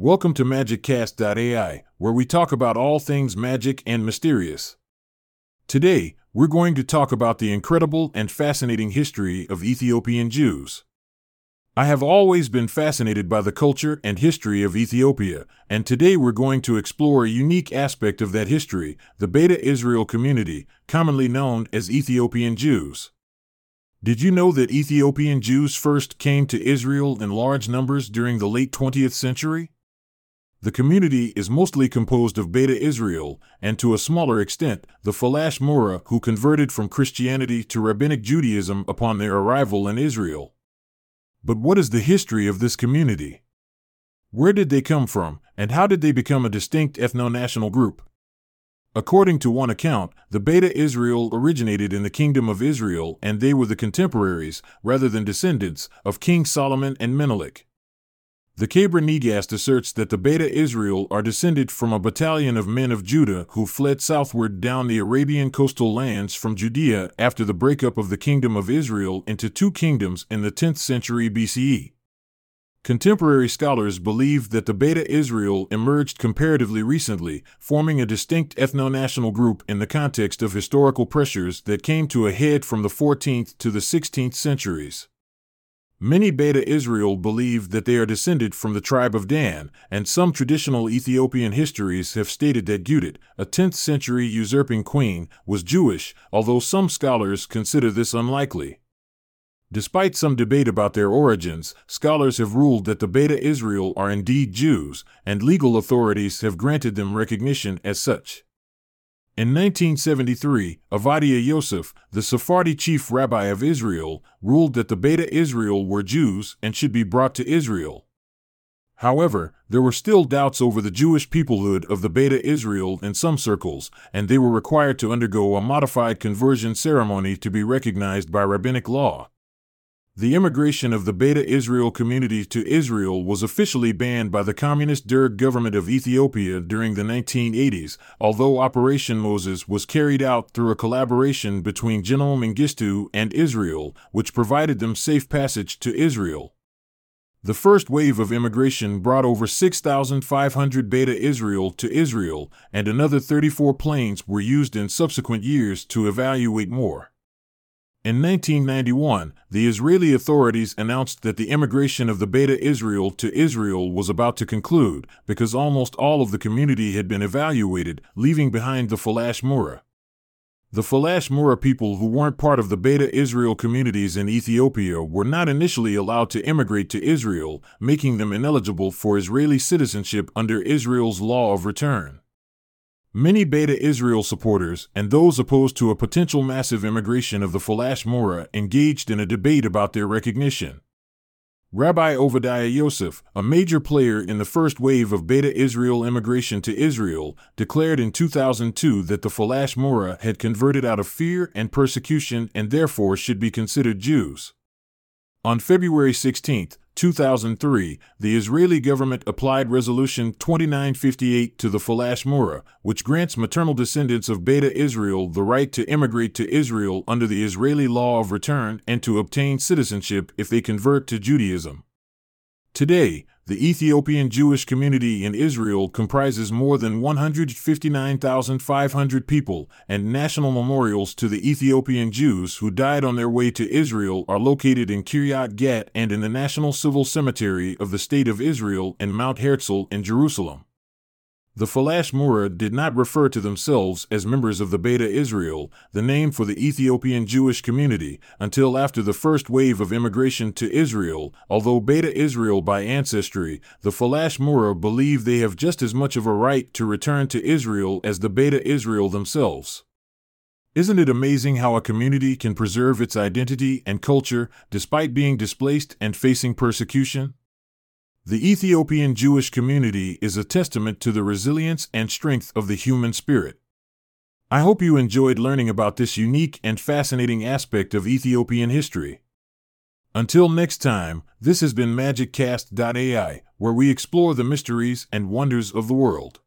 Welcome to MagicCast.ai, where we talk about all things magic and mysterious. Today, we're going to talk about the incredible and fascinating history of Ethiopian Jews. I have always been fascinated by the culture and history of Ethiopia, and today we're going to explore a unique aspect of that history the Beta Israel community, commonly known as Ethiopian Jews. Did you know that Ethiopian Jews first came to Israel in large numbers during the late 20th century? The community is mostly composed of Beta Israel, and to a smaller extent, the Falash Mura who converted from Christianity to Rabbinic Judaism upon their arrival in Israel. But what is the history of this community? Where did they come from, and how did they become a distinct ethno national group? According to one account, the Beta Israel originated in the Kingdom of Israel, and they were the contemporaries, rather than descendants, of King Solomon and Menelik. The Kebra Nagast asserts that the Beta Israel are descended from a battalion of men of Judah who fled southward down the Arabian coastal lands from Judea after the breakup of the Kingdom of Israel into two kingdoms in the 10th century BCE. Contemporary scholars believe that the Beta Israel emerged comparatively recently, forming a distinct ethno national group in the context of historical pressures that came to a head from the 14th to the 16th centuries. Many Beta Israel believe that they are descended from the tribe of Dan, and some traditional Ethiopian histories have stated that Gudit, a 10th century usurping queen, was Jewish, although some scholars consider this unlikely. Despite some debate about their origins, scholars have ruled that the Beta Israel are indeed Jews, and legal authorities have granted them recognition as such. In 1973, Ovadia Yosef, the Sephardi chief rabbi of Israel, ruled that the Beta Israel were Jews and should be brought to Israel. However, there were still doubts over the Jewish peoplehood of the Beta Israel in some circles, and they were required to undergo a modified conversion ceremony to be recognized by rabbinic law. The immigration of the Beta Israel community to Israel was officially banned by the Communist Derg government of Ethiopia during the 1980s, although Operation Moses was carried out through a collaboration between General Mengistu and Israel, which provided them safe passage to Israel. The first wave of immigration brought over 6,500 Beta Israel to Israel, and another 34 planes were used in subsequent years to evaluate more. In 1991, the Israeli authorities announced that the immigration of the Beta Israel to Israel was about to conclude because almost all of the community had been evaluated, leaving behind the Falash Mura. The Falash Mura people who weren't part of the Beta Israel communities in Ethiopia were not initially allowed to immigrate to Israel, making them ineligible for Israeli citizenship under Israel's law of return. Many Beta Israel supporters and those opposed to a potential massive immigration of the Falash Mura engaged in a debate about their recognition. Rabbi Obadiah Yosef, a major player in the first wave of Beta Israel immigration to Israel, declared in 2002 that the Falash Mura had converted out of fear and persecution and therefore should be considered Jews. On February 16, 2003, the Israeli government applied Resolution 2958 to the Falash Mura, which grants maternal descendants of Beta Israel the right to immigrate to Israel under the Israeli law of return and to obtain citizenship if they convert to Judaism. Today, the Ethiopian Jewish community in Israel comprises more than 159,500 people, and national memorials to the Ethiopian Jews who died on their way to Israel are located in Kiryat Gat and in the National Civil Cemetery of the State of Israel in Mount Herzl in Jerusalem. The Falash Mura did not refer to themselves as members of the Beta Israel, the name for the Ethiopian Jewish community, until after the first wave of immigration to Israel. Although Beta Israel by ancestry, the Falash Mura believe they have just as much of a right to return to Israel as the Beta Israel themselves. Isn't it amazing how a community can preserve its identity and culture despite being displaced and facing persecution? The Ethiopian Jewish community is a testament to the resilience and strength of the human spirit. I hope you enjoyed learning about this unique and fascinating aspect of Ethiopian history. Until next time, this has been MagicCast.ai, where we explore the mysteries and wonders of the world.